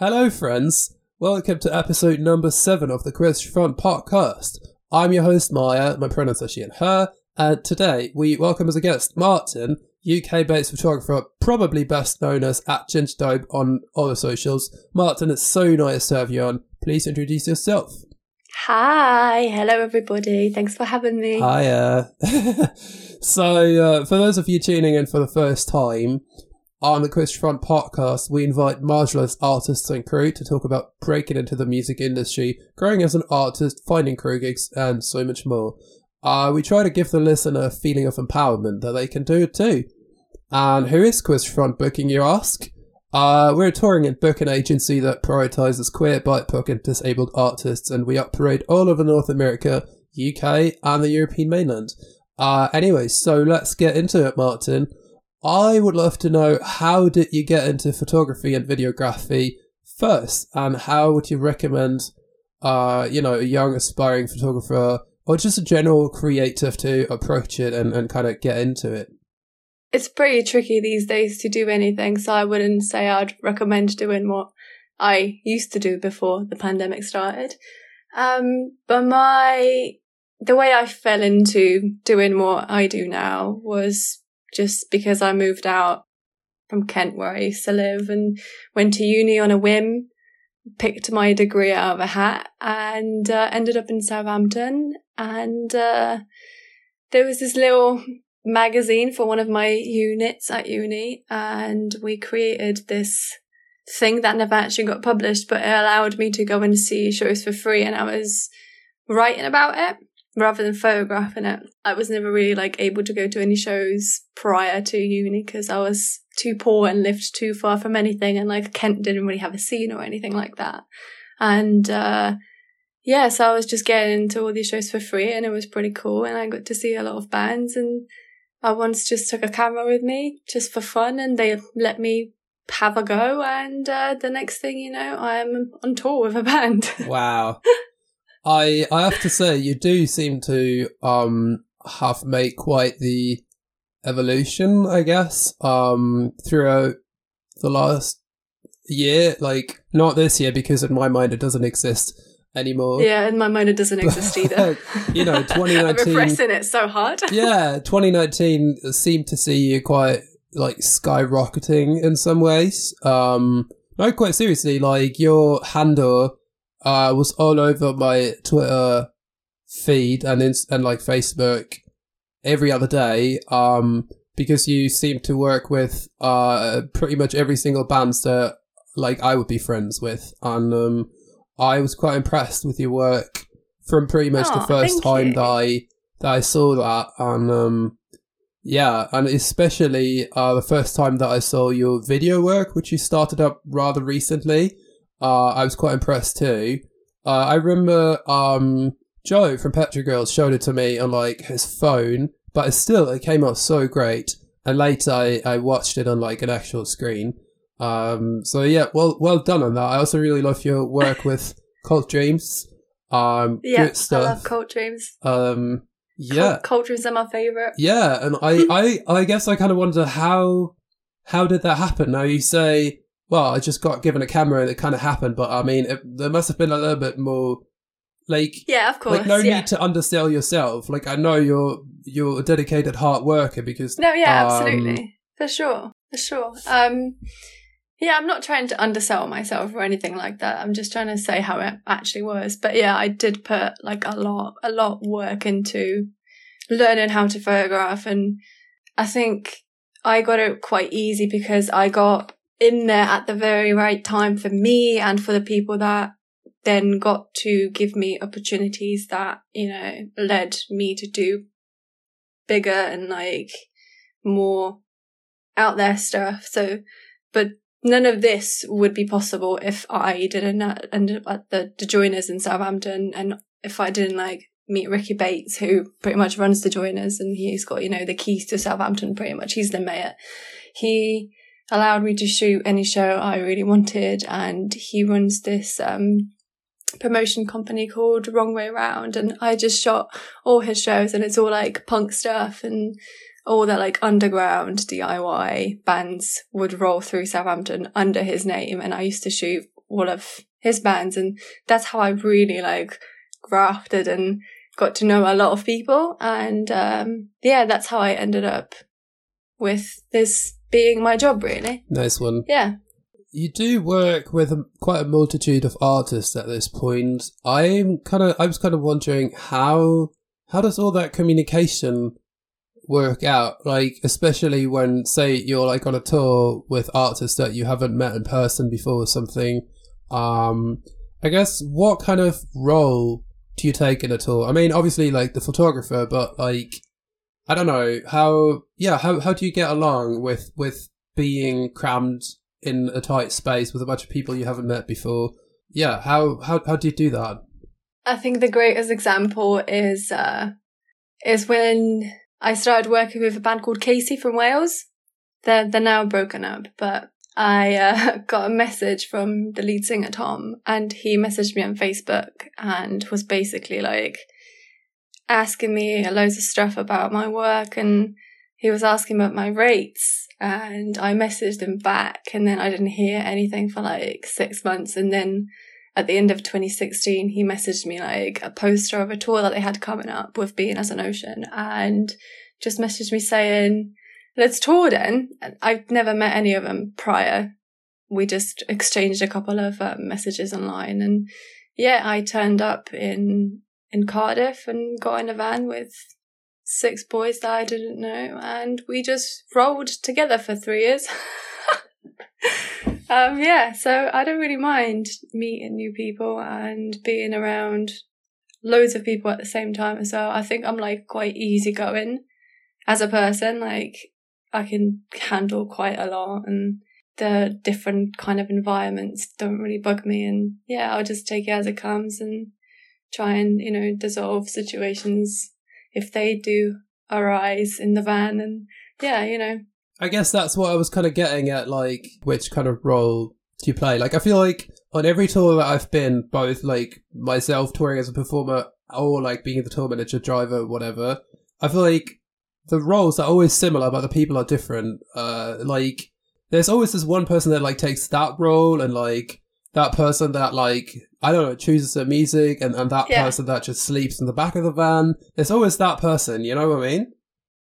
Hello, friends. Welcome to episode number seven of the Queers Front podcast. I'm your host, Maja. My pronouns are she and her. And today we welcome as a guest Martin, UK based photographer, probably best known as at Ginger Dope on all the socials. Martin, it's so nice to have you on. Please introduce yourself. Hi, hello everybody. Thanks for having me. Hiya. so, uh, for those of you tuning in for the first time, on the Queers Front podcast, we invite marginalized artists and crew to talk about breaking into the music industry, growing as an artist, finding crew gigs, and so much more. Uh, we try to give the listener a feeling of empowerment that they can do it too. And who is Queers Front Booking, you ask? Uh, we're a touring and booking agency that prioritizes queer, BIPOC, and disabled artists, and we operate all over North America, UK, and the European mainland. Uh, anyway, so let's get into it, Martin. I would love to know how did you get into photography and videography first, and how would you recommend, uh, you know, a young aspiring photographer or just a general creative to approach it and, and kind of get into it? It's pretty tricky these days to do anything, so I wouldn't say I'd recommend doing what I used to do before the pandemic started. Um, but my, the way I fell into doing what I do now was just because I moved out from Kent where I used to live and went to uni on a whim, picked my degree out of a hat and uh, ended up in Southampton. And uh, there was this little magazine for one of my units at uni and we created this thing that never actually got published, but it allowed me to go and see shows for free and I was writing about it rather than photographing it. I was never really like able to go to any shows prior to uni because I was too poor and lived too far from anything and like Kent didn't really have a scene or anything like that. And uh yeah, so I was just getting into all these shows for free and it was pretty cool and I got to see a lot of bands and I once just took a camera with me just for fun and they let me have a go and uh, the next thing you know I'm on tour with a band. Wow. I I have to say you do seem to um have made quite the evolution, I guess, um throughout the last year. Like not this year because in my mind it doesn't exist anymore. Yeah, in my mind it doesn't exist either. you know, 2019. I'm repressing it so hard. yeah, 2019 seemed to see you quite like skyrocketing in some ways. Um, no, quite seriously, like your handle uh, was all over my Twitter feed and in, and like Facebook every other day. Um, because you seem to work with uh pretty much every single band that like I would be friends with, and um, I was quite impressed with your work from pretty much Aw, the first time you. that I that I saw that, and um, yeah, and especially uh, the first time that I saw your video work, which you started up rather recently. Uh, I was quite impressed too. Uh, I remember um, Joe from Petrol Girls showed it to me on like his phone, but it still it came out so great. And later I, I watched it on like an actual screen. Um, so yeah, well well done on that. I also really love your work with Cultdreams. Um, Yeah, I love Cultdreams. Um, yeah, Cult, Cultdreams are my favourite. yeah, and I, I, I guess I kind of wonder how, how did that happen? Now you say, well, I just got given a camera and it kind of happened, but I mean, it, there must have been a little bit more, like, Yeah, of course. like no yeah. need to undersell yourself. Like I know you're you're a dedicated hard worker because No, yeah, um, absolutely. For sure. For sure. Um yeah, I'm not trying to undersell myself or anything like that. I'm just trying to say how it actually was. But yeah, I did put like a lot a lot work into learning how to photograph and I think I got it quite easy because I got in there at the very right time for me and for the people that then got to give me opportunities that, you know, led me to do bigger and like more out there stuff. So, but none of this would be possible if I didn't uh, end up at the, the joiners in Southampton and if I didn't like meet Ricky Bates, who pretty much runs the joiners and he's got, you know, the keys to Southampton pretty much. He's the mayor. He allowed me to shoot any show I really wanted and he runs this, um, promotion company called Wrong Way Round and I just shot all his shows and it's all like punk stuff and all the like underground DIY bands would roll through Southampton under his name and I used to shoot all of his bands. And that's how I really like grafted and got to know a lot of people. And, um, yeah, that's how I ended up with this being my job, really. Nice one. Yeah. You do work with a, quite a multitude of artists at this point. I'm kind of, I was kind of wondering how, how does all that communication work out? Like, especially when, say, you're like on a tour with artists that you haven't met in person before or something. Um, I guess what kind of role do you take in a tour? I mean, obviously, like the photographer, but like, I don't know how. Yeah, how how do you get along with with being crammed in a tight space with a bunch of people you haven't met before? Yeah, how how how do you do that? I think the greatest example is uh, is when I started working with a band called Casey from Wales. They're they're now broken up, but I uh, got a message from the lead singer Tom, and he messaged me on Facebook and was basically like asking me loads of stuff about my work, and he was asking about my rates, and I messaged him back, and then I didn't hear anything for like six months, and then at the end of 2016, he messaged me like a poster of a tour that they had coming up with Being as an Ocean and just messaged me saying, let's tour then. I've never met any of them prior. We just exchanged a couple of uh, messages online and yeah, I turned up in, in Cardiff and got in a van with six boys that I didn't know and we just rolled together for three years. um, yeah, so I don't really mind meeting new people and being around loads of people at the same time as well. I think I'm like quite easygoing as a person. Like I can handle quite a lot and the different kind of environments don't really bug me. And yeah, I'll just take it as it comes and try and, you know, dissolve situations if they do arise in the van. And yeah, you know, I guess that's what I was kind of getting at, like, which kind of role do you play? Like, I feel like on every tour that I've been, both like myself touring as a performer or like being the tour manager, driver, whatever, I feel like the roles are always similar, but the people are different. Uh, like, there's always this one person that like takes that role and like that person that like I don't know chooses the music and, and that Yeah. person that just sleeps in the back of the van. There's always that person, you know what I mean?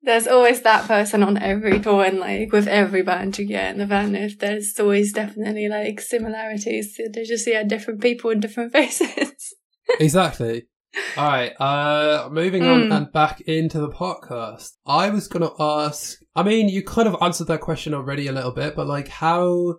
there's always that person on every tour and like with every band you get in the van if there's always definitely like similarities they just yeah different people in different faces exactly. All right. Uh, moving on Mm. and back into the podcast. I was gonna ask. I mean, you kind of answered that question already a little bit, but like, how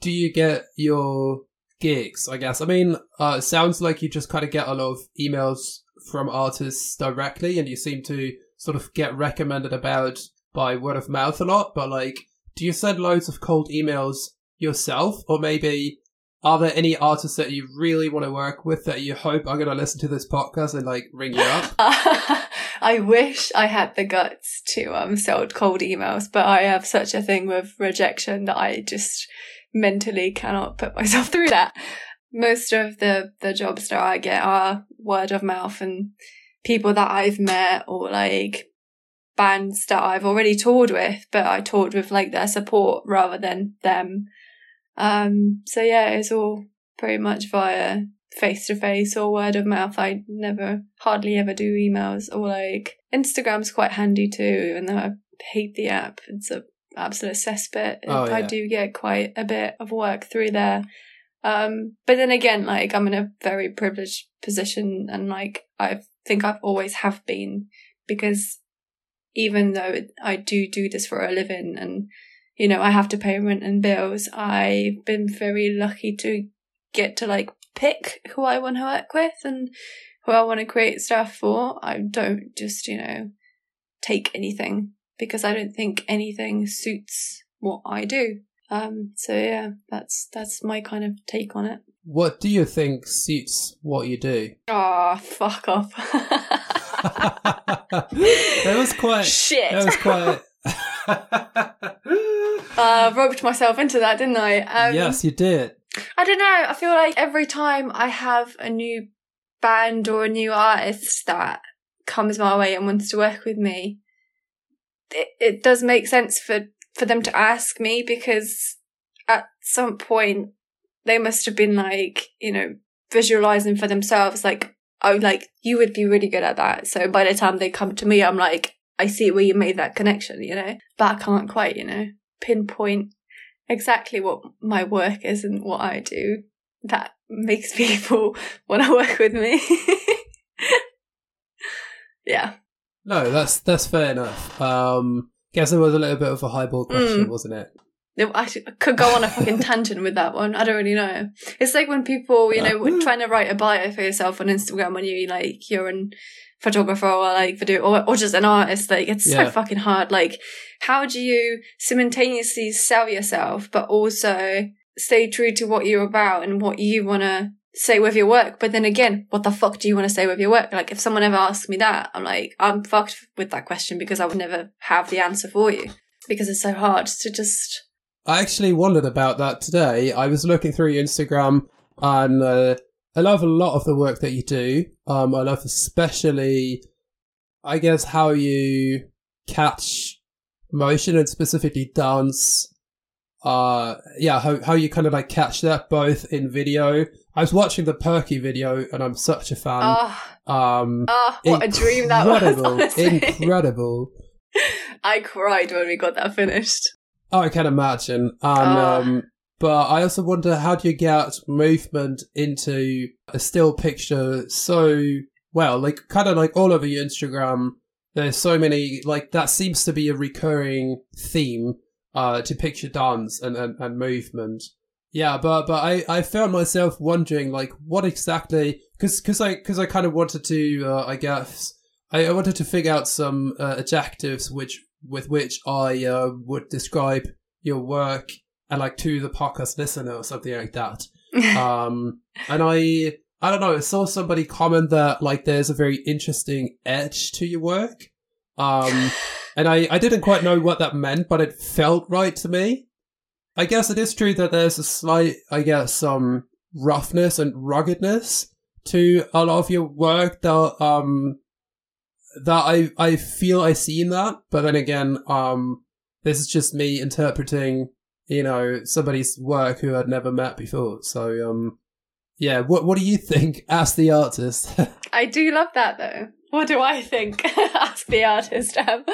do you get your gigs? I guess. I mean, uh, it sounds like you just kind of get a lot of emails from artists directly, and you seem to sort of get recommended about by word of mouth a lot. But like, do you send loads of cold emails yourself, or maybe are there any artists that you really want to work with that you hope are going to listen to this podcast and like ring you up? I wish I had the guts to um send cold emails, but I have such a thing with rejection that I just mentally cannot put myself through that. Most of the the jobs that I get are word of mouth and people that I've met or like bands that I've already toured with, but I toured with like their support rather than them. Um so yeah, it's all pretty much via face to face or word of mouth. I never, hardly ever do emails or like Instagram's quite handy too, even though I hate the app. It's a absolute cesspit. Oh, I do get quite a bit of work through there. Um, but then again, like I'm in a very privileged position and like I think I've always have been because even though I do do this for a living and you know I have to pay rent and bills, I've been very lucky to get to like pick who I want to work with and who I want to create stuff for. I don't just, you know, take anything because I don't think anything suits what I do. Um, so yeah, that's that's my kind of take on it. What do you think suits what you do? Ah, fuck off. that was quite. Shit. That was quite. uh, roped myself into that, didn't I? Um, yes, you did. I don't know. I feel like every time I have a new band or a new artist that comes my way and wants to work with me, it, it does make sense for, for them to ask me because at some point they must have been like, you know, visualizing for themselves, like, oh, like you would be really good at that. So by the time they come to me, I'm like, I see where you made that connection, you know, but I can't quite, you know, pinpoint exactly what my work is and what I do. That makes people want to work with me. yeah. No, that's that's fair enough. Um, guess it was a little bit of a highball question, Mm. wasn't it? I could go on a fucking tangent with that one. I don't really know. It's like when people, you know, trying to write a bio for yourself on Instagram when you like you're a photographer or like video or, or just an artist. Like it's Yeah. so fucking hard. Like how do you simultaneously sell yourself but also stay true to what you're about and what you want to say with your work? But then again, what the fuck do you want to say with your work? Like if someone ever asks me that, I'm like, I'm fucked with that question because I would never have the answer for you because it's so hard to just I actually wondered about that today. I was looking through your Instagram and uh, I love a lot of the work that you do. Um, I love especially, I guess, how you catch motion and specifically dance. Uh, yeah, how, how you kind of like catch that both in video. I was watching the Perkie video and I'm such a fan. Ah, um, ah, what a dream that was. incredible, Honestly. incredible. I cried when we got that finished. Oh, I can imagine. And Ah. um, but I also wonder how do you get movement into a still picture so well, like kind of like all over your Instagram. There's so many like that seems to be a recurring theme uh to picture dance and, and, and movement. Yeah, but but I, I found myself wondering like what exactly because because I because I kind of wanted to uh, I guess I, I wanted to figure out some uh, adjectives which with which I uh, would describe your work and like to the podcast listener or something like that. Um, and I I don't know. I saw somebody comment that like there's a very interesting edge to your work. Um, and I I didn't quite know what that meant, but it felt right to me. I guess it is true that there's a slight, I guess, some roughness and ruggedness to a lot of your work that um that I I feel I see in that, but then again, um, this is just me interpreting, you know, somebody's work who I'd never met before. So um, yeah, what what do you think Ask the artist? I do love that though. What do I think? Ask the artist. Um,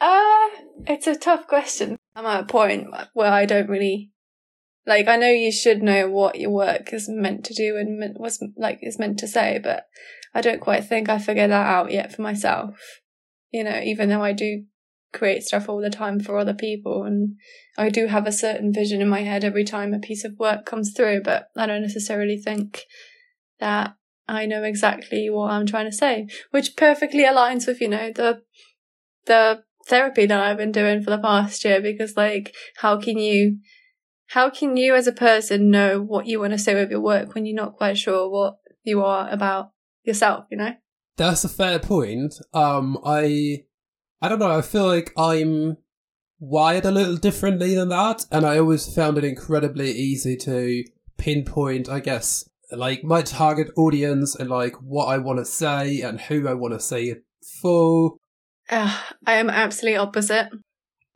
uh, it's a tough question. I'm at a point where I don't really like. I know you should know what your work is meant to do and meant, was like is meant to say, but I don't quite think I figured that out yet for myself. You know, even though I do create stuff all the time for other people and I do have a certain vision in my head every time a piece of work comes through, but I don't necessarily think that I know exactly what I'm trying to say, which perfectly aligns with, you know, the the therapy that I've been doing for the past year because like how can you how can you as a person know what you want to say with your work when you're not quite sure what you are about yourself, you know? That's a fair point. Um, I I don't know. I feel like I'm wired a little differently than that, and I always found it incredibly easy to pinpoint. I guess like my target audience and like what I want to say and who I want to say it for. Uh, I am absolutely opposite.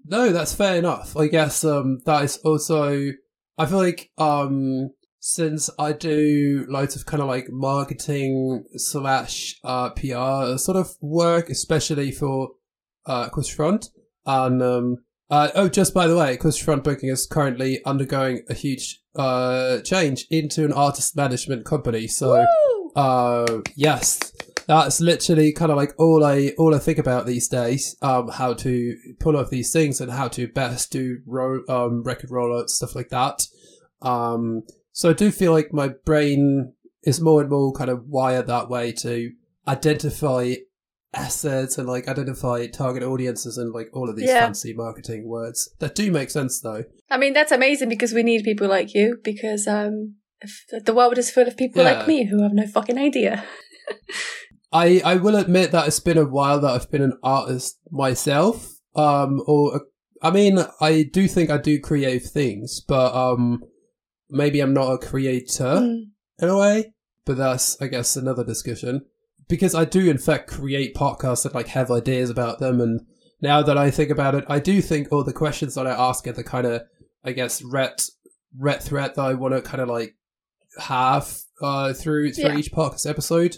No, that's fair enough. I guess um that is also I feel like um since I do loads of kind of like marketing slash uh PR sort of work, especially for uh Front. And um uh oh just by the way, Queers Front Booking is currently undergoing a huge uh change into an artist management company. So uh, yes, that's literally kind of like all I all I think about these days. Um, how to pull off these things and how to best do ro- um record rollouts stuff like that. Um, so I do feel like my brain is more and more kind of wired that way to identify assets and like identify target audiences and like all of these Yeah. fancy marketing words that do make sense though. I mean, that's amazing because we need people like you because um, the world is full of people Yeah. like me who have no fucking idea. I I will admit that it's been a while that I've been an artist myself. Um, or I mean, I do think I do creative things, but um, maybe I'm not a creator Mm. in a way. But that's I guess another discussion because I do in fact create podcasts and like have ideas about them. And now that I think about it, I do think all the questions that I ask are the kind of I guess red red threat that I want to kind of like have uh, through through Yeah. each podcast episode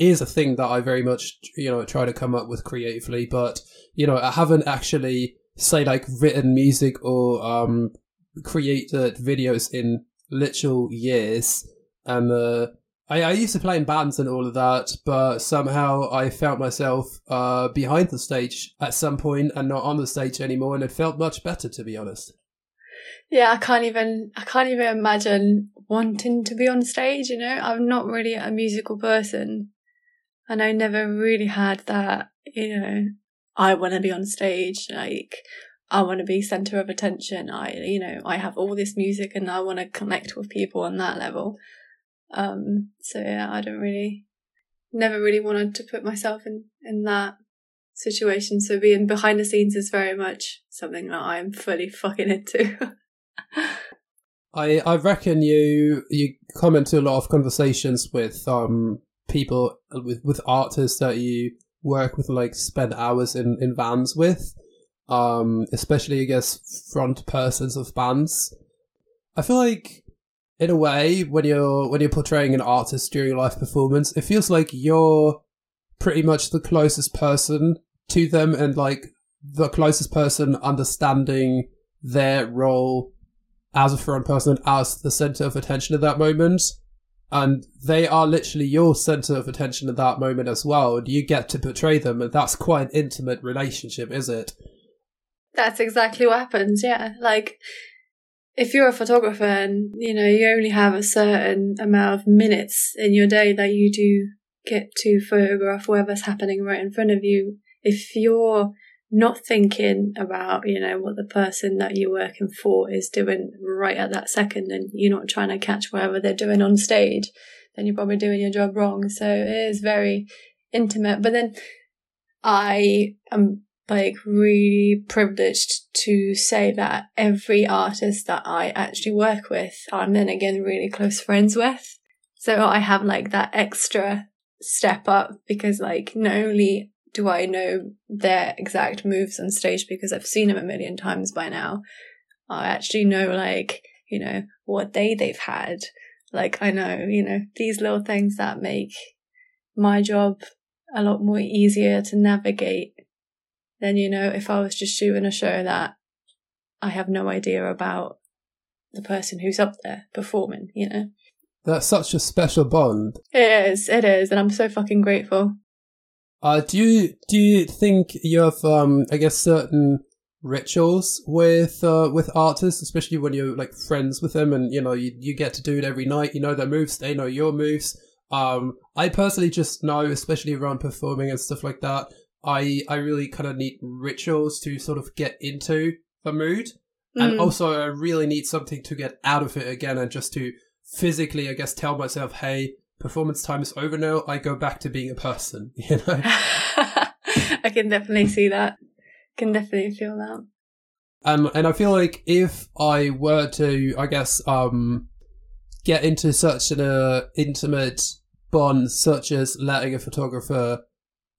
is a thing that I very much you know try to come up with creatively, but you know I haven't actually say like written music or um created videos in literal years, and uh, I, I used to play in bands and all of that, but somehow I found myself uh behind the stage at some point and not on the stage anymore, and it felt much better to be honest. Yeah, I can't even I can't even imagine wanting to be on stage, you know. I'm not really a musical person. And I never really had that, you know, I want to be on stage, like I want to be center of attention. I you know, I have all this music and I want to connect with people on that level. Um so yeah, I don't really never really wanted to put myself in in that situation. So being behind the scenes is very much something that I'm fully fucking into. I I reckon you you come into a lot of conversations with um people with with artists that you work with like spend hours in in vans with um especially I guess front persons of bands I feel like in a way when you're when you're portraying an artist during a live performance it feels like you're pretty much the closest person to them and like the closest person understanding their role as a front person, and as the center of attention at that moment. And they are literally your center of attention at that moment as well. And you get to portray them. And that's quite an intimate relationship, is it? That's exactly what happens, yeah. Like, if you're a photographer and, you know, you only have a certain amount of minutes in your day that you do get to photograph whatever's happening right in front of you, if you're not thinking about, you know, what the person that you're working for is doing right at that second and you're not trying to catch whatever they're doing on stage, then you're probably doing your job wrong. So it is very intimate. But then I am like really privileged to say that every artist that I actually work with, I'm then again really close friends with. So I have like that extra step up because like not only do I know their exact moves on stage because I've seen them a million times by now, I actually know like, you know, what day they've had. Like I know, you know, these little things that make my job a lot more easier to navigate than, you know, if I was just shooting a show that I have no idea about the person who's up there performing, you know? That's such a special bond. It is, it is, and I'm so fucking grateful. Uh, do you do you think you have um I guess certain rituals with uh with artists, especially when you're like friends with them and you know you, you get to do it every night, you know their moves, they know your moves. Um I personally just know, especially around performing and stuff like that, I I really kind of need rituals to sort of get into the mood. And Mm. also I really need something to get out of it again and just to physically I guess tell myself, hey, performance time is over now, I go back to being a person, you know? I can definitely see that. Can definitely feel that. Um, and I feel like if I were to, I guess, um, get into such an uh, intimate bond, such as letting a photographer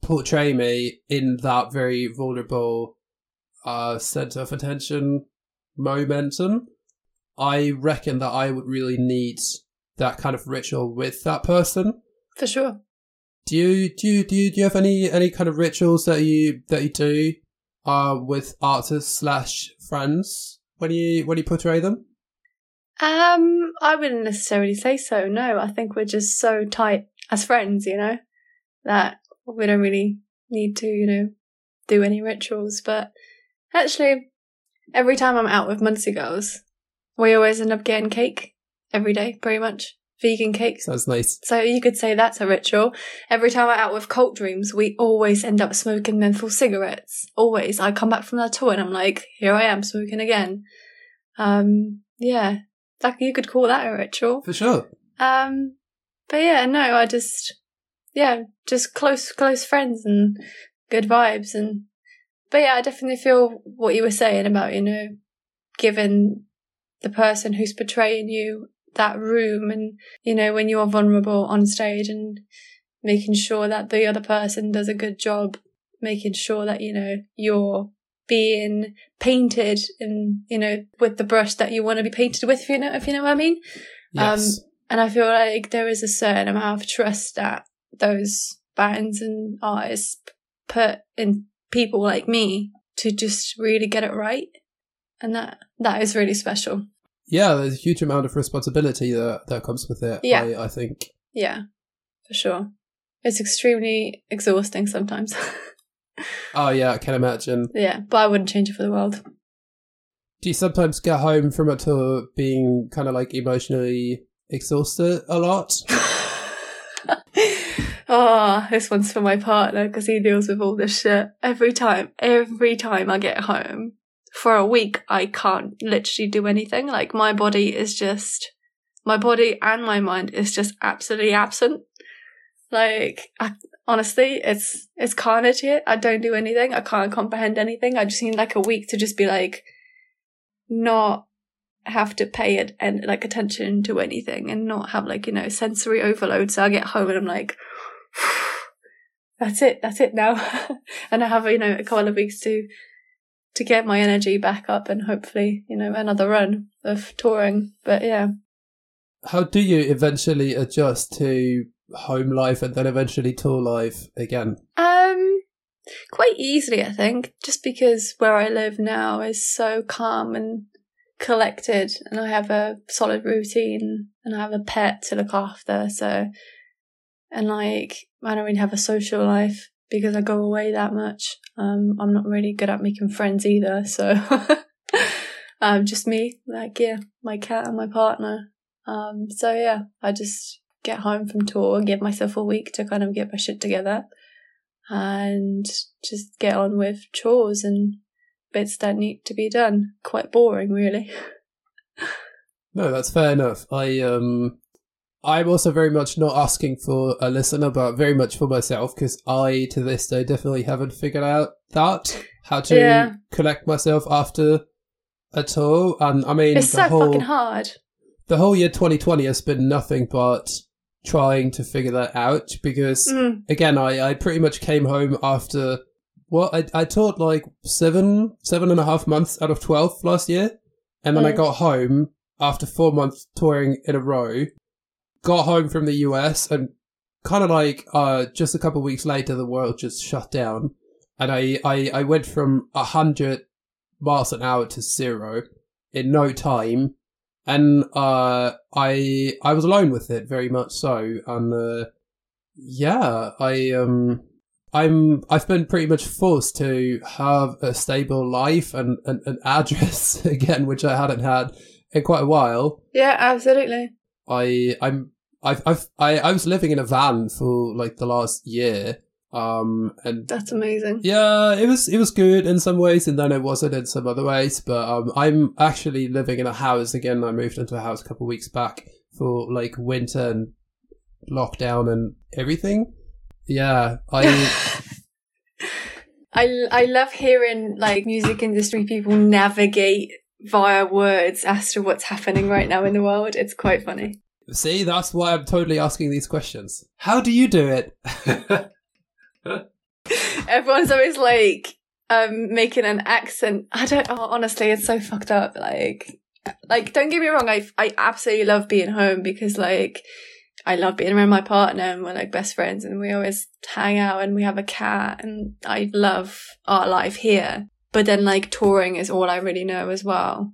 portray me in that very vulnerable uh, center of attention momentum, I reckon that I would really need that kind of ritual with that person. For sure. Do you do you do you, do you have any any kind of rituals that you that you do uh with artists slash friends when you when you portray them? Um, I wouldn't necessarily say so. No, I think we're just so tight as friends, you know, that we don't really need to, you know, do any rituals. But actually, every time I'm out with Muncie girls, we always end up getting cake every day, pretty much vegan cakes. Sounds nice. So you could say that's a ritual. Every time I'm out with Cultdreams, we always end up smoking menthol cigarettes. Always. I come back from that tour and I'm like, here I am smoking again. Um, yeah, that you could call that a ritual. For sure. Um, but yeah, no, I just, yeah, just close, close friends and good vibes. And, but yeah, I definitely feel what you were saying about, you know, giving the person who's portraying you that room and, you know, when you're vulnerable on stage and making sure that the other person does a good job, making sure that, you know, you're being painted and you know with the brush that you want to be painted with if you know if you know what I mean. Yes. Um, and I feel like there is a certain amount of trust that those bands and artists put in people like me to just really get it right. And that that is really special. Yeah, there's a huge amount of responsibility that that comes with it. Yeah. I, I think. Yeah, for sure. It's extremely exhausting sometimes. Oh yeah, I can imagine. yeah, but I wouldn't change it for the world. Do you sometimes get home from a tour being kind of like emotionally exhausted a lot? oh, this one's for my partner because he deals with all this shit every time. Every time I get home for a week, I can't literally do anything. Like my body is just, my body and my mind is just absolutely absent. Like, I, honestly, it's it's carnage here. I don't do anything. I can't comprehend anything. I just need like a week to just be like, not have to pay it and like attention to anything and not have like you know sensory overload. So I get home and I'm like, that's it, that's it now, and I have you know a couple of weeks to to get my energy back up and hopefully you know another run of touring. But yeah, How do you eventually adjust to home life and then eventually tour life again? Um, quite easily, I think, just because where I live now is so calm and collected, and I have a solid routine, and I have a pet to look after. So, and like, I don't really have a social life because I go away that much. Um, I'm not really good at making friends either. So, um, just me, like, yeah, my cat and my partner. Um, so yeah, I just get home from tour, give myself a week to kind of get my shit together and just get on with chores and bits that need to be done. Quite boring, really. No, that's fair enough. I um I'm also very much not asking for a listener, but very much for myself because I to this day definitely haven't figured out that how to Yeah. collect myself after a tour. And I mean, It's so whole fucking hard. the whole year 2020 has been nothing but trying to figure that out because Mm. again, I, I pretty much came home after what I, I taught like seven, seven and a half months out of 12 last year. And then I Mm. got home after four months touring in a row, got home from the US and kind of like, uh, just a couple weeks later, the world just shut down. And I, I, I went from a hundred miles an hour to zero in no time. And, uh, I, I was alone with it very much so. And, uh, yeah, I um I'm I've been pretty much forced to have a stable life and an, an address again, which I hadn't had in quite a while. Yeah, absolutely. I I'm I've I've I, I was living in a van for like the last year. Um and That's amazing. yeah, it was it was good in some ways, and then it wasn't in some other ways. But um, I'm actually living in a house again. I moved into a house a couple of weeks back for like winter and lockdown and everything. Yeah, I I I love hearing like music industry people navigate via words as to what's happening right now in the world. It's quite funny. See. That's why I'm totally asking these questions. How do you do it? Everyone's always like um making an accent. I don't oh, honestly, it's so fucked up. Like like don't get me wrong, I I absolutely love being home because like I love being around my partner and we're like best friends and we always hang out and we have a cat and I love our life here. But then like touring is all I really know as well.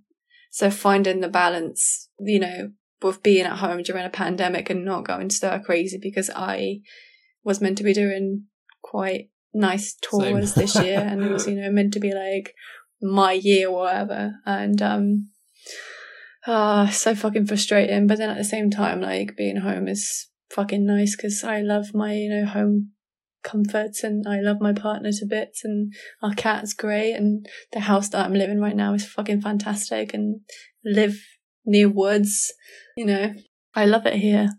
So finding the balance, you know, with being at home during a pandemic and not going stir crazy because I was meant to be doing quite nice tours this year and it was, you know, meant to be like my year or whatever. And um ah, so fucking frustrating. But then at the same time, like being home is fucking nice because I love my, you know, home comforts and I love my partner to bits and our cat's great and the house that I'm living right now is fucking fantastic and live near woods, you know. I love it here.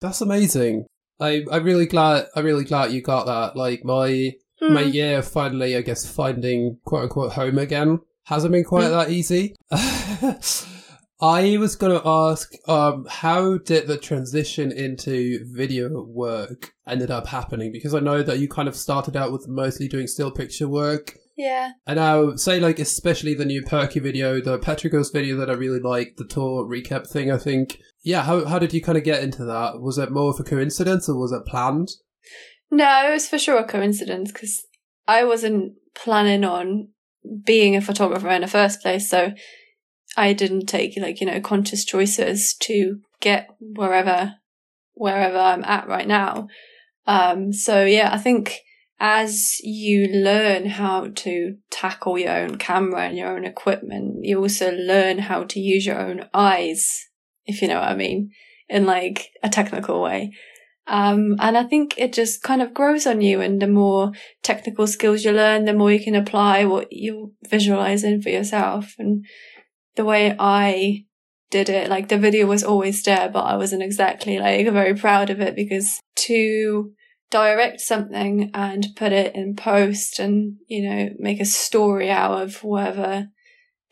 That's amazing. I I'm really glad. I'm really glad you got that. Like my my Hmm. year of finally, I guess, finding quote unquote home again hasn't been quite Mm. that easy. I was gonna ask, um, how did the transition into video work ended up happening? Because I know that you kind of started out with mostly doing still picture work, Yeah. And now, say like especially the new Perkie video, the Petrol Girls video that I really liked, the tour recap thing. I think, yeah. How how did you kind of get into that? Was it more of a coincidence or was it planned? No, it was for sure a coincidence because I wasn't planning on being a photographer in the first place. So I didn't take like, you know, conscious choices to get wherever, wherever I'm at right now. Um, so yeah, I think as you learn how to tackle your own camera and your own equipment, you also learn how to use your own eyes, if you know what I mean, in like a technical way. Um, and I think it just kind of grows on you. And the more technical skills you learn, the more you can apply what you're visualizing for yourself. And the way I did it, like the video was always there, but I wasn't exactly like very proud of it because to direct something and put it in post and, you know, make a story out of whatever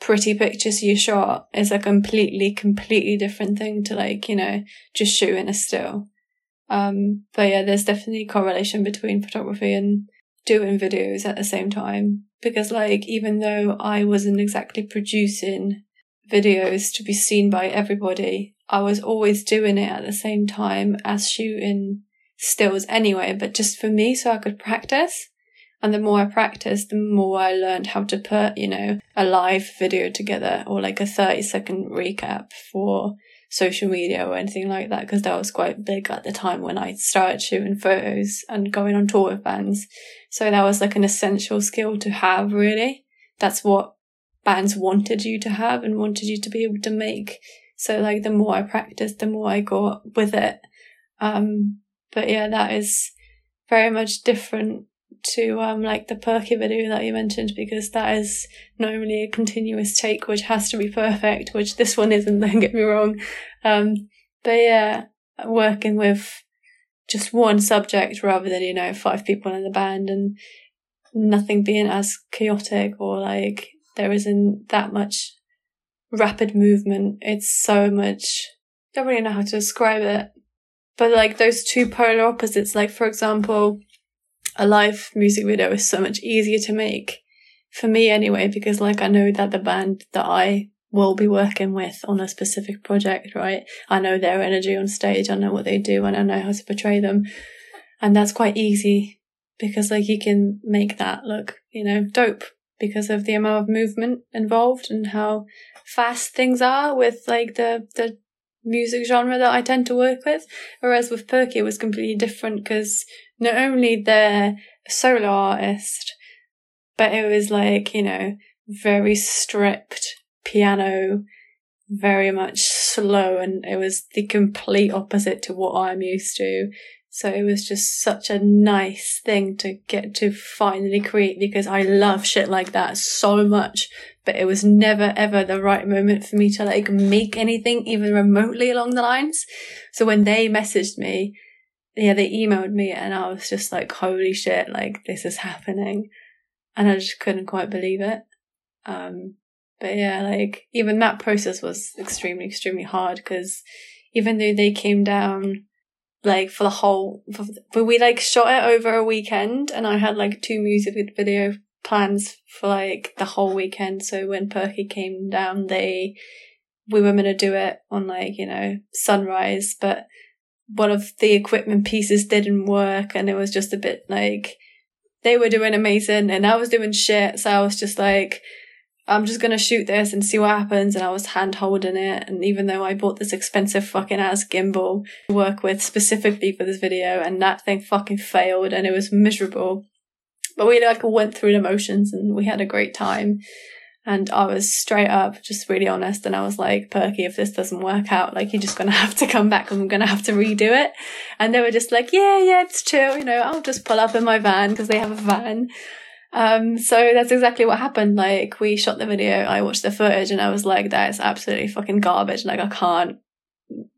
pretty pictures you shot is a completely, completely different thing to like, you know, just shooting a still. Um, but yeah, there's definitely correlation between photography and doing videos at the same time. Because like, even though I wasn't exactly producing videos to be seen by everybody, I was always doing it at the same time as shooting stills anyway, but just for me so I could practice. And the more I practiced, the more I learned how to put, you know, a live video together or like a 30 second recap for social media or anything like that because that was quite big at the time when I started shooting photos and going on tour with bands. So that was like an essential skill to have really. That's what bands wanted you to have and wanted you to be able to make. So like the more I practiced, the more I got with it. Um, but yeah, that is very much different to um like the Perkie video that you mentioned because that is normally a continuous take which has to be perfect which this one isn't don't get me wrong. Um but yeah working with just one subject rather than you know five people in the band and nothing being as chaotic or like there isn't that much rapid movement. It's so much I don't really know how to describe it but like those two polar opposites like for example a live music video is so much easier to make for me anyway, because like I know that the band that I will be working with on a specific project, right? I know their energy on stage. I know what they do and I know how to portray them. And that's quite easy because like you can make that look, you know, dope because of the amount of movement involved and how fast things are with like the, the music genre that I tend to work with. Whereas with Perkie, it was completely different because not only they're a solo artist, but it was like, you know, very stripped piano, very much slow, and it was the complete opposite to what I'm used to. So it was just such a nice thing to get to finally create because I love shit like that so much. But it was never ever the right moment for me to like make anything even remotely along the lines. So when they messaged me, yeah, they emailed me and I was just like, holy shit, like this is happening. And I just couldn't quite believe it. Um, but yeah, like even that process was extremely, extremely hard because even though they came down like for the whole, for, but we like shot it over a weekend and I had like two music video plans for like the whole weekend. So when Perkie came down, they, we were going to do it on like, you know, sunrise, but one of the equipment pieces didn't work and it was just a bit like they were doing amazing and I was doing shit. So I was just like, I'm just gonna shoot this and see what happens. And I was hand holding it. And even though I bought this expensive fucking ass gimbal to work with specifically for this video, and that thing fucking failed and it was miserable. But we like went through the motions and we had a great time. And I was straight up, just really honest. And I was like, Perkie, if this doesn't work out, like, you're just going to have to come back and I'm going to have to redo it. And they were just like, yeah, yeah, it's chill. You know, I'll just pull up in my van because they have a van. Um, so that's exactly what happened. Like, we shot the video, I watched the footage and I was like, that is absolutely fucking garbage. Like, I can't,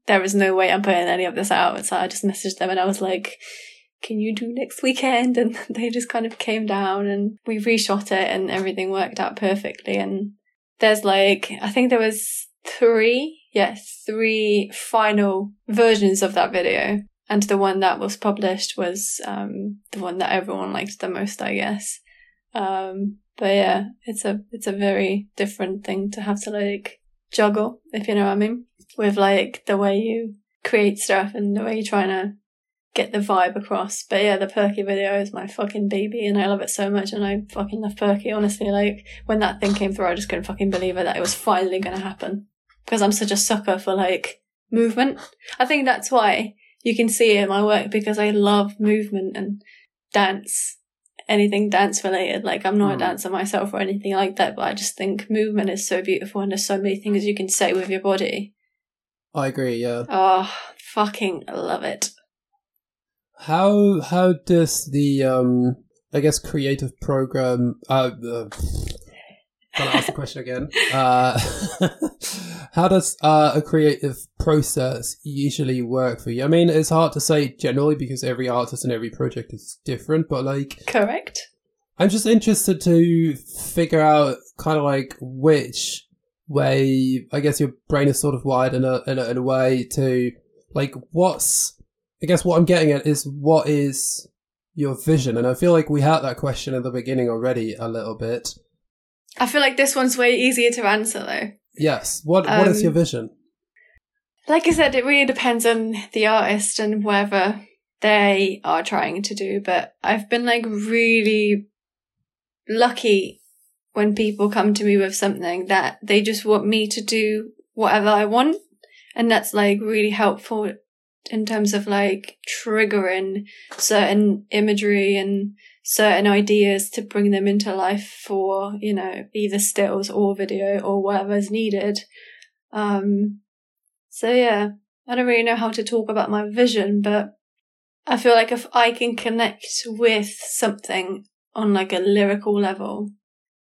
there is no way I'm putting any of this out. So I just messaged them and I was like, can you do next weekend? And they just kind of came down and we reshot it and everything worked out perfectly. And there's like, I think there was three, yes, three final versions of that video. And the one that was published was um, the one that everyone liked the most, I guess. Um, But yeah, it's a it's a very different thing to have to like juggle, if you know what I mean, with like the way you create stuff and the way you're trying to get the vibe across. But yeah, the Perkie video is my fucking baby and I love it so much and I fucking love Perkie, honestly. Like when that thing came through, I just couldn't fucking believe it that it was finally gonna happen. Because I'm such a sucker for like movement. I think that's why you can see it in my work because I love movement and dance. Anything dance related. Like I'm not Mm. a dancer myself or anything like that, but I just think movement is so beautiful and there's so many things you can say with your body. I agree. Yeah. Oh, fucking love it. How how does the um I guess creative program uh, uh can I ask the question again? Uh how does uh, a creative process usually work for you? I mean it's hard to say generally because every artist and every project is different, but like Correct. I'm just interested to figure out kind of like which way I guess your brain is sort of wired in a in a, in a way to like what's I guess what I'm getting at is what is your vision, and I feel like we had that question at the beginning already a little bit. I feel like this one's way easier to answer though. Yes, what what is Um, your vision? Like I said, it really depends on the artist and whatever they are trying to do. But I've been like really lucky when people come to me with something that they just want me to do whatever I want. And that's like really helpful in terms of like triggering certain imagery and certain ideas to bring them into life for, you know, either stills or video or whatever's needed. Um, so yeah, I don't really know how to talk about my vision, but I feel like if I can connect with something on like a lyrical level,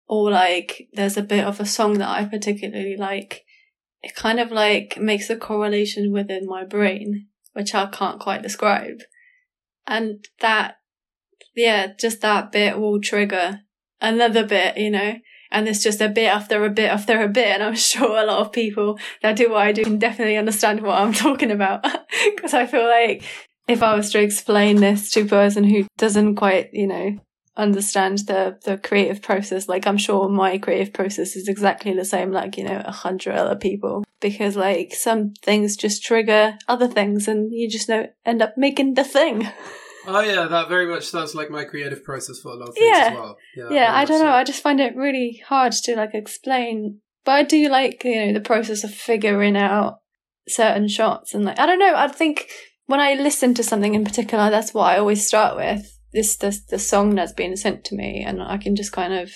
or like there's a bit of a song that I particularly like, it kind of like makes a correlation within my brain, which I can't quite describe. And that, yeah, just that bit will trigger another bit, you know? And it's just a bit after a bit after a bit. And I'm sure a lot of people that do what I do can definitely understand what I'm talking about. Because I feel like if I was to explain this to a person who doesn't quite, you know, understand the the creative process, like I'm sure my creative process is exactly the same, like, you know, a hundred other people. Because like some things just trigger other things and you just know end up making the thing. Oh yeah, that very much sounds like my creative process for a lot of things as well. yeah, I don't know. I just find it really hard to like explain. But I do like, you know, the process of figuring out certain shots and like I don't know, I think when I listen to something in particular, that's what I always start with. This the the song that's being sent to me and I can just kind of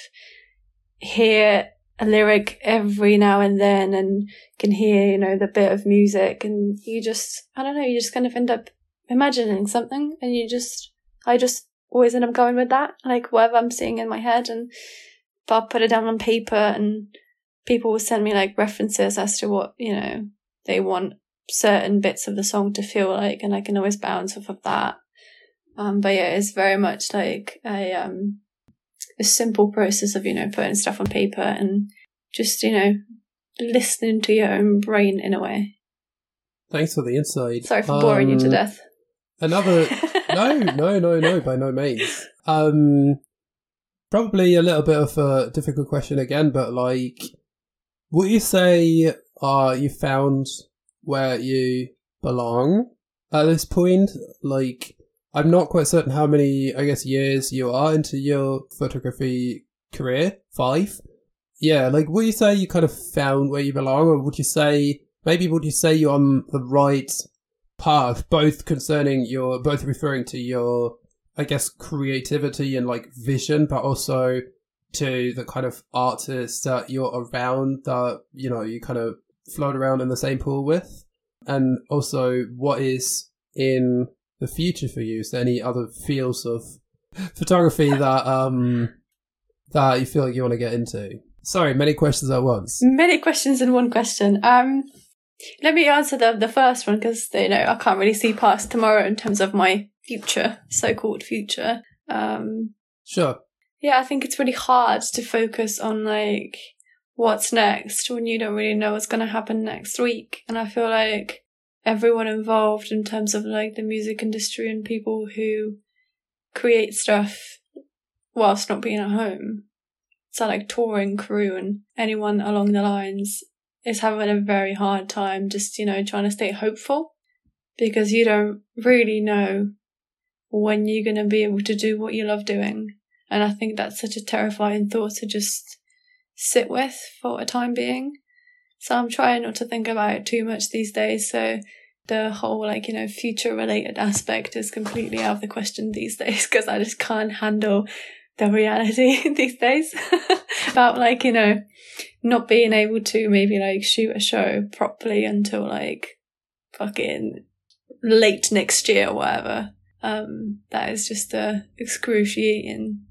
hear a lyric every now and then and can hear, you know, the bit of music and you just I don't know, you just kind of end up imagining something and you just I just always end up going with that, like whatever I'm seeing in my head and I'll put it down on paper and people will send me like references as to what, you know, they want certain bits of the song to feel like and I can always bounce off of that. Um but yeah, it's very much like a um a simple process of, you know, putting stuff on paper and just, you know, listening to your own brain in a way. Thanks for the insight. Sorry for boring you to Um, death. Another no, no, no, no, by no means. Um, probably a little bit of a difficult question again, but like, would you say uh you found where you belong at this point? Like, I'm not quite certain how many, I guess, years you are into your photography career. Five. Yeah, like, would you say you kind of found where you belong, or would you say maybe would you say you're on the right path, both concerning your, both referring to your, I guess, creativity and like vision, but also to the kind of artists that you're around that, you know, you kind of float around in the same pool with? And also, what is in the future for you? Is there any other fields of photography that, um, that you feel like you want to get into? Sorry, many questions at once. Many questions in one question. Um, let me answer the the first one because you know I can't really see past tomorrow in terms of my future, so called future. Um, Sure. yeah, I think it's really hard to focus on like what's next when you don't really know what's going to happen next week. And I feel like everyone involved in terms of like the music industry and people who create stuff whilst not being at home so like touring crew and anyone along the lines is having a very hard time just, you know, trying to stay hopeful because you don't really know when you're going to be able to do what you love doing. And I think that's such a terrifying thought to just sit with for a time being. So I'm trying not to think about it too much these days. So the whole like, you know, future related aspect is completely out of the question these days because I just can't handle the reality these days about like, you know, not being able to maybe like shoot a show properly until like fucking late next year or whatever. Um, that is just a excruciating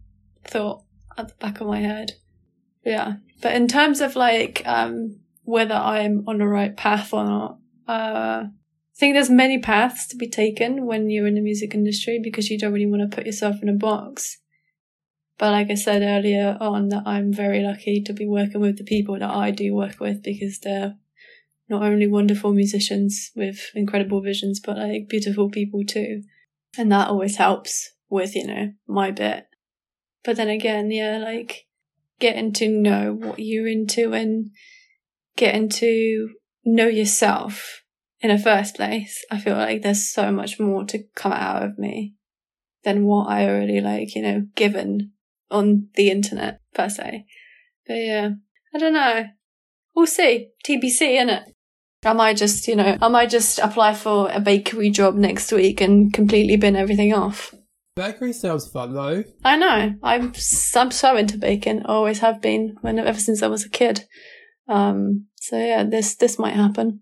thought at the back of my head. Yeah. But in terms of like, um, whether I'm on the right path or not, uh, I think there's many paths to be taken when you're in the music industry because you don't really want to put yourself in a box. But like I said earlier on, that I'm very lucky to be working with the people that I do work with because they're not only wonderful musicians with incredible visions, but like beautiful people too. And that always helps with, you know, my bit. But then again, yeah, like getting to know what you're into and getting to know yourself in the first place. I feel like there's so much more to come out of me than what I already like, you know, given on the internet per se. But yeah, I don't know. We'll see. TBC, innit? I might just, you know, I might just apply for a bakery job next week and completely bin everything off. Bakery sounds fun though. I know. I'm I'm so into baking. Always have been. When ever since I was a kid. Um. So yeah, this this might happen.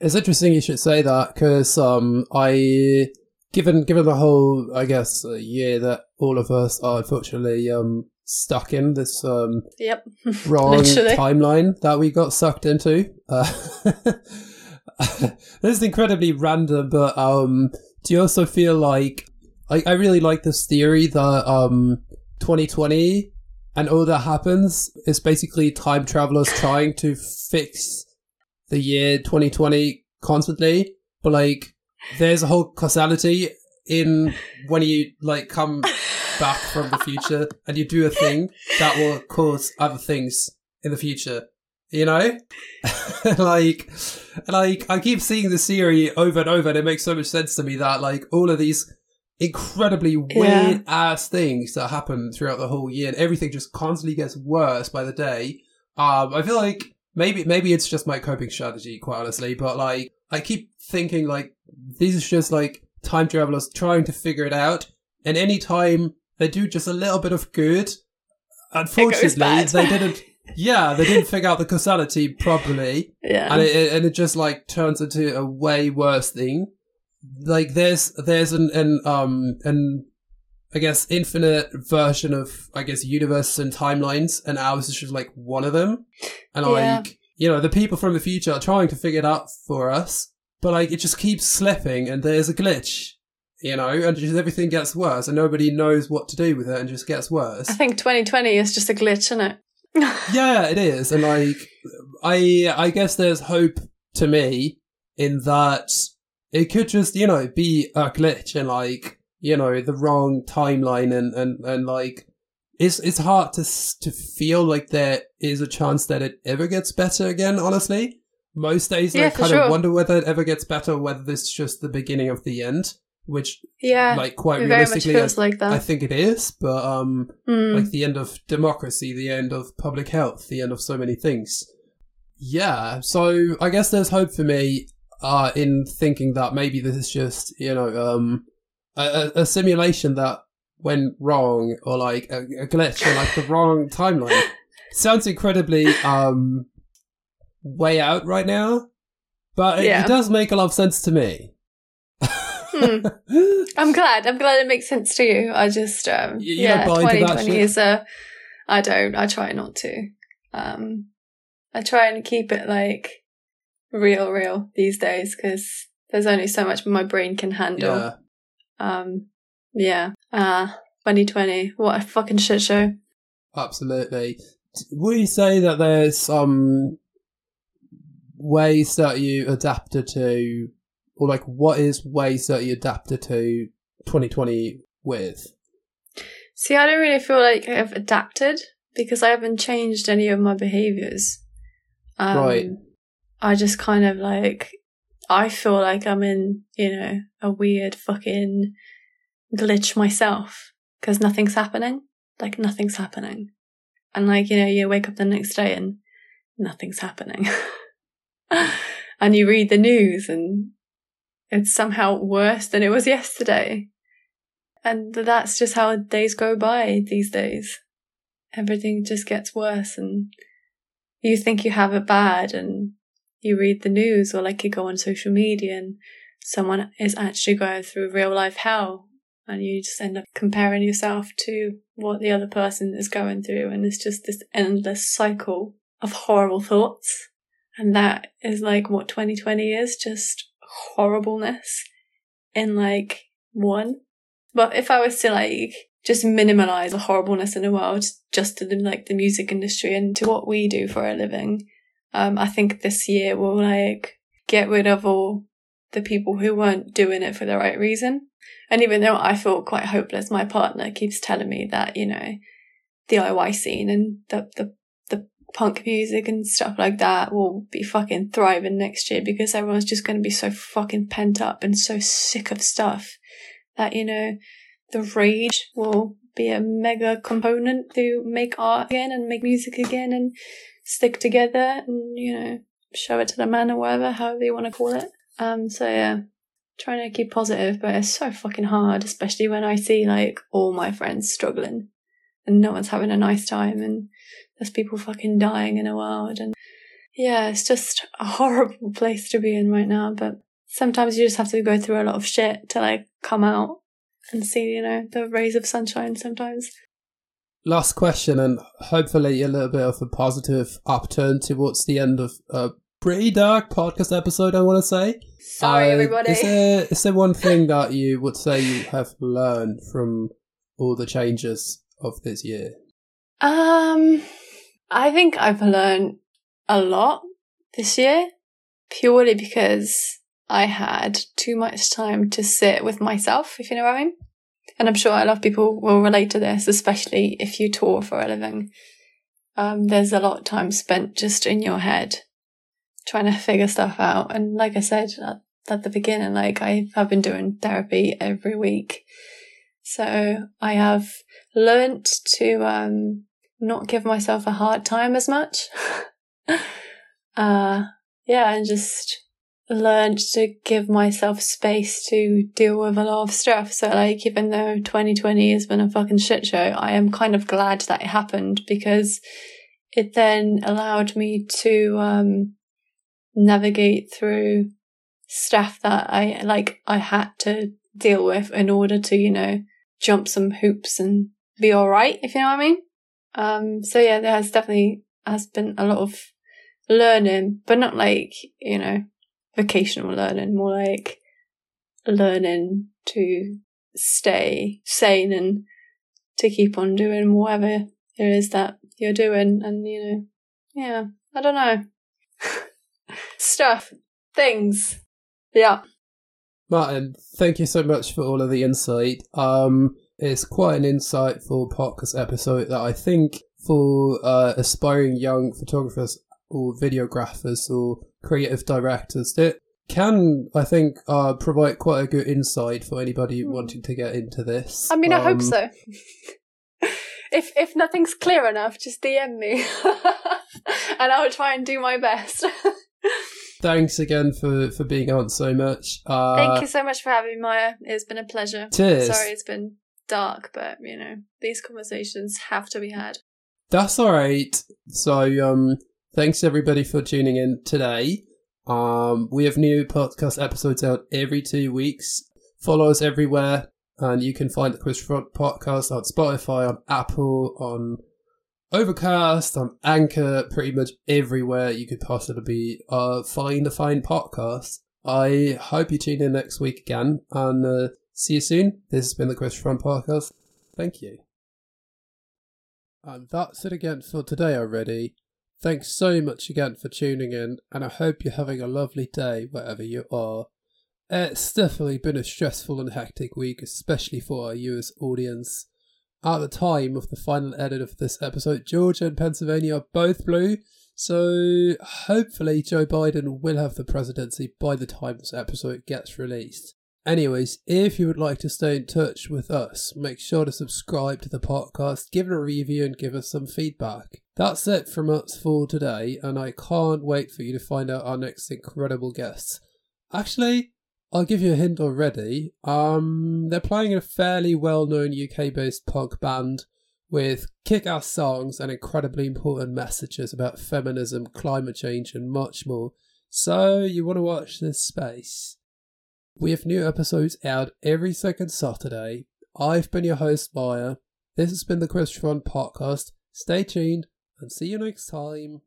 It's interesting you should say that because um I given given the whole I guess uh, year that all of us are unfortunately um stuck in this um Yep. wrong timeline that we got sucked into. Uh, this is incredibly random, but um, do you also feel like I, I really like this theory that um 2020 and all that happens is basically time travelers trying to fix the year 2020 constantly, but like there's a whole causality in when you like come back from the future and you do a thing that will cause other things in the future. You know, like, like I keep seeing this theory over and over, and it makes so much sense to me that like all of these incredibly weird ass things that happen throughout the whole year, and everything just constantly gets worse by the day. Um, I feel like maybe maybe it's just my coping strategy, quite honestly, but like I keep thinking like these are just like time travelers trying to figure it out, and any time they do just a little bit of good, unfortunately they didn't. Yeah, they didn't figure out the causality properly, Yeah. and it, and it just like turns into a way worse thing. Like there's there's an an um an I guess infinite version of I guess universe and timelines, and ours is just like one of them. And Yeah. like you know, the people from the future are trying to figure it out for us, but like it just keeps slipping, and there's a glitch. You know, and just everything gets worse, and nobody knows what to do with it, and just gets worse I think 2020 is just a glitch, isn't it? yeah, it is, and like I, I guess there's hope to me in that it could just you know be a glitch and like you know the wrong timeline and and and like it's it's hard to to feel like there is a chance that it ever gets better again. Honestly, most days I Yeah, for kind sure. of wonder whether it ever gets better, whether this is just the beginning of the end, which Yeah. like quite it very much realistically, I, like. I think it is, but um Mm. like the end of democracy, the end of public health, the end of so many things. Yeah, so I guess there's hope for me uh, in thinking that maybe this is just, you know, um, a, a simulation that went wrong or like a, a glitch or like the wrong timeline. Sounds incredibly um, way out right now, but it, Yeah. it does make a lot of sense to me. Hmm. I'm glad. I'm glad it makes sense to you. I just, um, You- you yeah, don't buy into that 2020 is a. I don't. I try not to. Um, I try and keep it like real, real these days because there's only so much my brain can handle. yeah. Um, yeah. Uh, 2020. What a fucking shit show. Absolutely. Would you say that there's some ways that you adapted to, or like what is ways that you adapted to 2020 with? See, I don't really feel like I've adapted because I haven't changed any of my behaviors. Um, Right. I just kind of like, I feel like I'm in, you know, a weird fucking glitch myself because nothing's happening. Like nothing's happening. And like, you know, you wake up the next day and nothing's happening. and you read the news and it's somehow worse than it was yesterday. And that's just how days go by these days. Everything just gets worse and you think you have it bad and you read the news or like you go on social media and someone is actually going through real life hell and you just end up comparing yourself to what the other person is going through and it's just this endless cycle of horrible thoughts. And that is like what 2020 is just horribleness in like one. But if i was to like just minimalize the horribleness in the world just to the, like the music industry and to what we do for a living um i think this year will like get rid of all the people who weren't doing it for the right reason. And even though I feel quite hopeless, my partner keeps telling me that, you know, the DIY scene and the, the, the punk music and stuff like that will be fucking thriving next year because everyone's just going to be so fucking pent up and so sick of stuff that, you know, the rage will be a mega component to make art again and make music again and stick together and, you know, show it to the man or whatever, however you want to call it. Um, so yeah, trying to keep positive, but it's so fucking hard, especially when I see like all my friends struggling and no one's having a nice time and there's people fucking dying in the world. And yeah, it's just a horrible place to be in right now. But sometimes you just have to go through a lot of shit to like come out and see, you know, the rays of sunshine sometimes. Last question, and hopefully a little bit of a positive upturn towards the end of a pretty dark podcast episode, I want to say. Sorry, Uh, everybody. Is there, is there one thing that you would say you have learned from all the changes of this year? Um, I think I've learned a lot this year purely because I had too much time to sit with myself, if you know what I mean. And I'm sure a lot of people will relate to this, especially if you tour for a living. Um, there's a lot of time spent just in your head trying to figure stuff out. And like I said at, at the beginning, like I have been doing therapy every week. So I have learnt to um, not give myself a hard time as much. uh, yeah, and just learned to give myself space to deal with a lot of stuff. So, like, even though 2020 has been a fucking shit show, I am kind of glad that it happened because it then allowed me to um, navigate through stuff that I like I had to deal with in order to, you know, jump some hoops and be all right, if you know what I mean. Um, so yeah, there has definitely has been a lot of learning, but not like, you know, vocational learning, more like learning to stay sane and to keep on doing whatever it is that you're doing. And, you know, yeah, I don't know. Stuff, things. Yeah. Martin, thank you so much for all of the insight. Um, it's quite an insightful podcast episode that I think for uh, aspiring young photographers or videographers or creative directors that can, I think, uh, provide quite a good insight for anybody Hmm. wanting to get into this. I mean, I hope Um, so. if if nothing's clear enough, just DM me, and I'll try and do my best. Thanks again for, for being on so much. Uh, Thank you so much for having me, Maja. It's been a pleasure. Cheers. Sorry, it's been dark, but you know these conversations have to be had. That's all right. So, um, thanks everybody for tuning in today. Um, we have new podcast episodes out every two weeks. Follow us everywhere, and you can find the Quiz Front podcast on Spotify, on Apple, on Overcast, on Anchor, pretty much everywhere you could possibly be. Uh, find a fine podcast. I hope you tune in next week again, and uh, see you soon. This has been the Quiz Front podcast. Thank you. And that's it again for today already. Thanks so much again for tuning in, and I hope you're having a lovely day wherever you are. It's definitely been a stressful and hectic week, especially for our US audience. at the time of the final edit of this episode, Georgia and Pennsylvania are both blue. So hopefully Joe Biden will have the presidency by the time this episode gets released. Anyways, if you would like to stay in touch with us, make sure to subscribe to the podcast, give it a review, and give us some feedback. That's it from us for today, and I can't wait for you to find out our next incredible guests. Actually, I'll give you a hint already. Um, they're playing in a fairly well-known UK-based punk band with kick-ass songs and incredibly important messages about feminism, climate change, and much more. So you want to watch this space. We have new episodes out every second Saturday. I've been your host, Maja. This has been the Christian Podcast. Stay tuned and see you next time.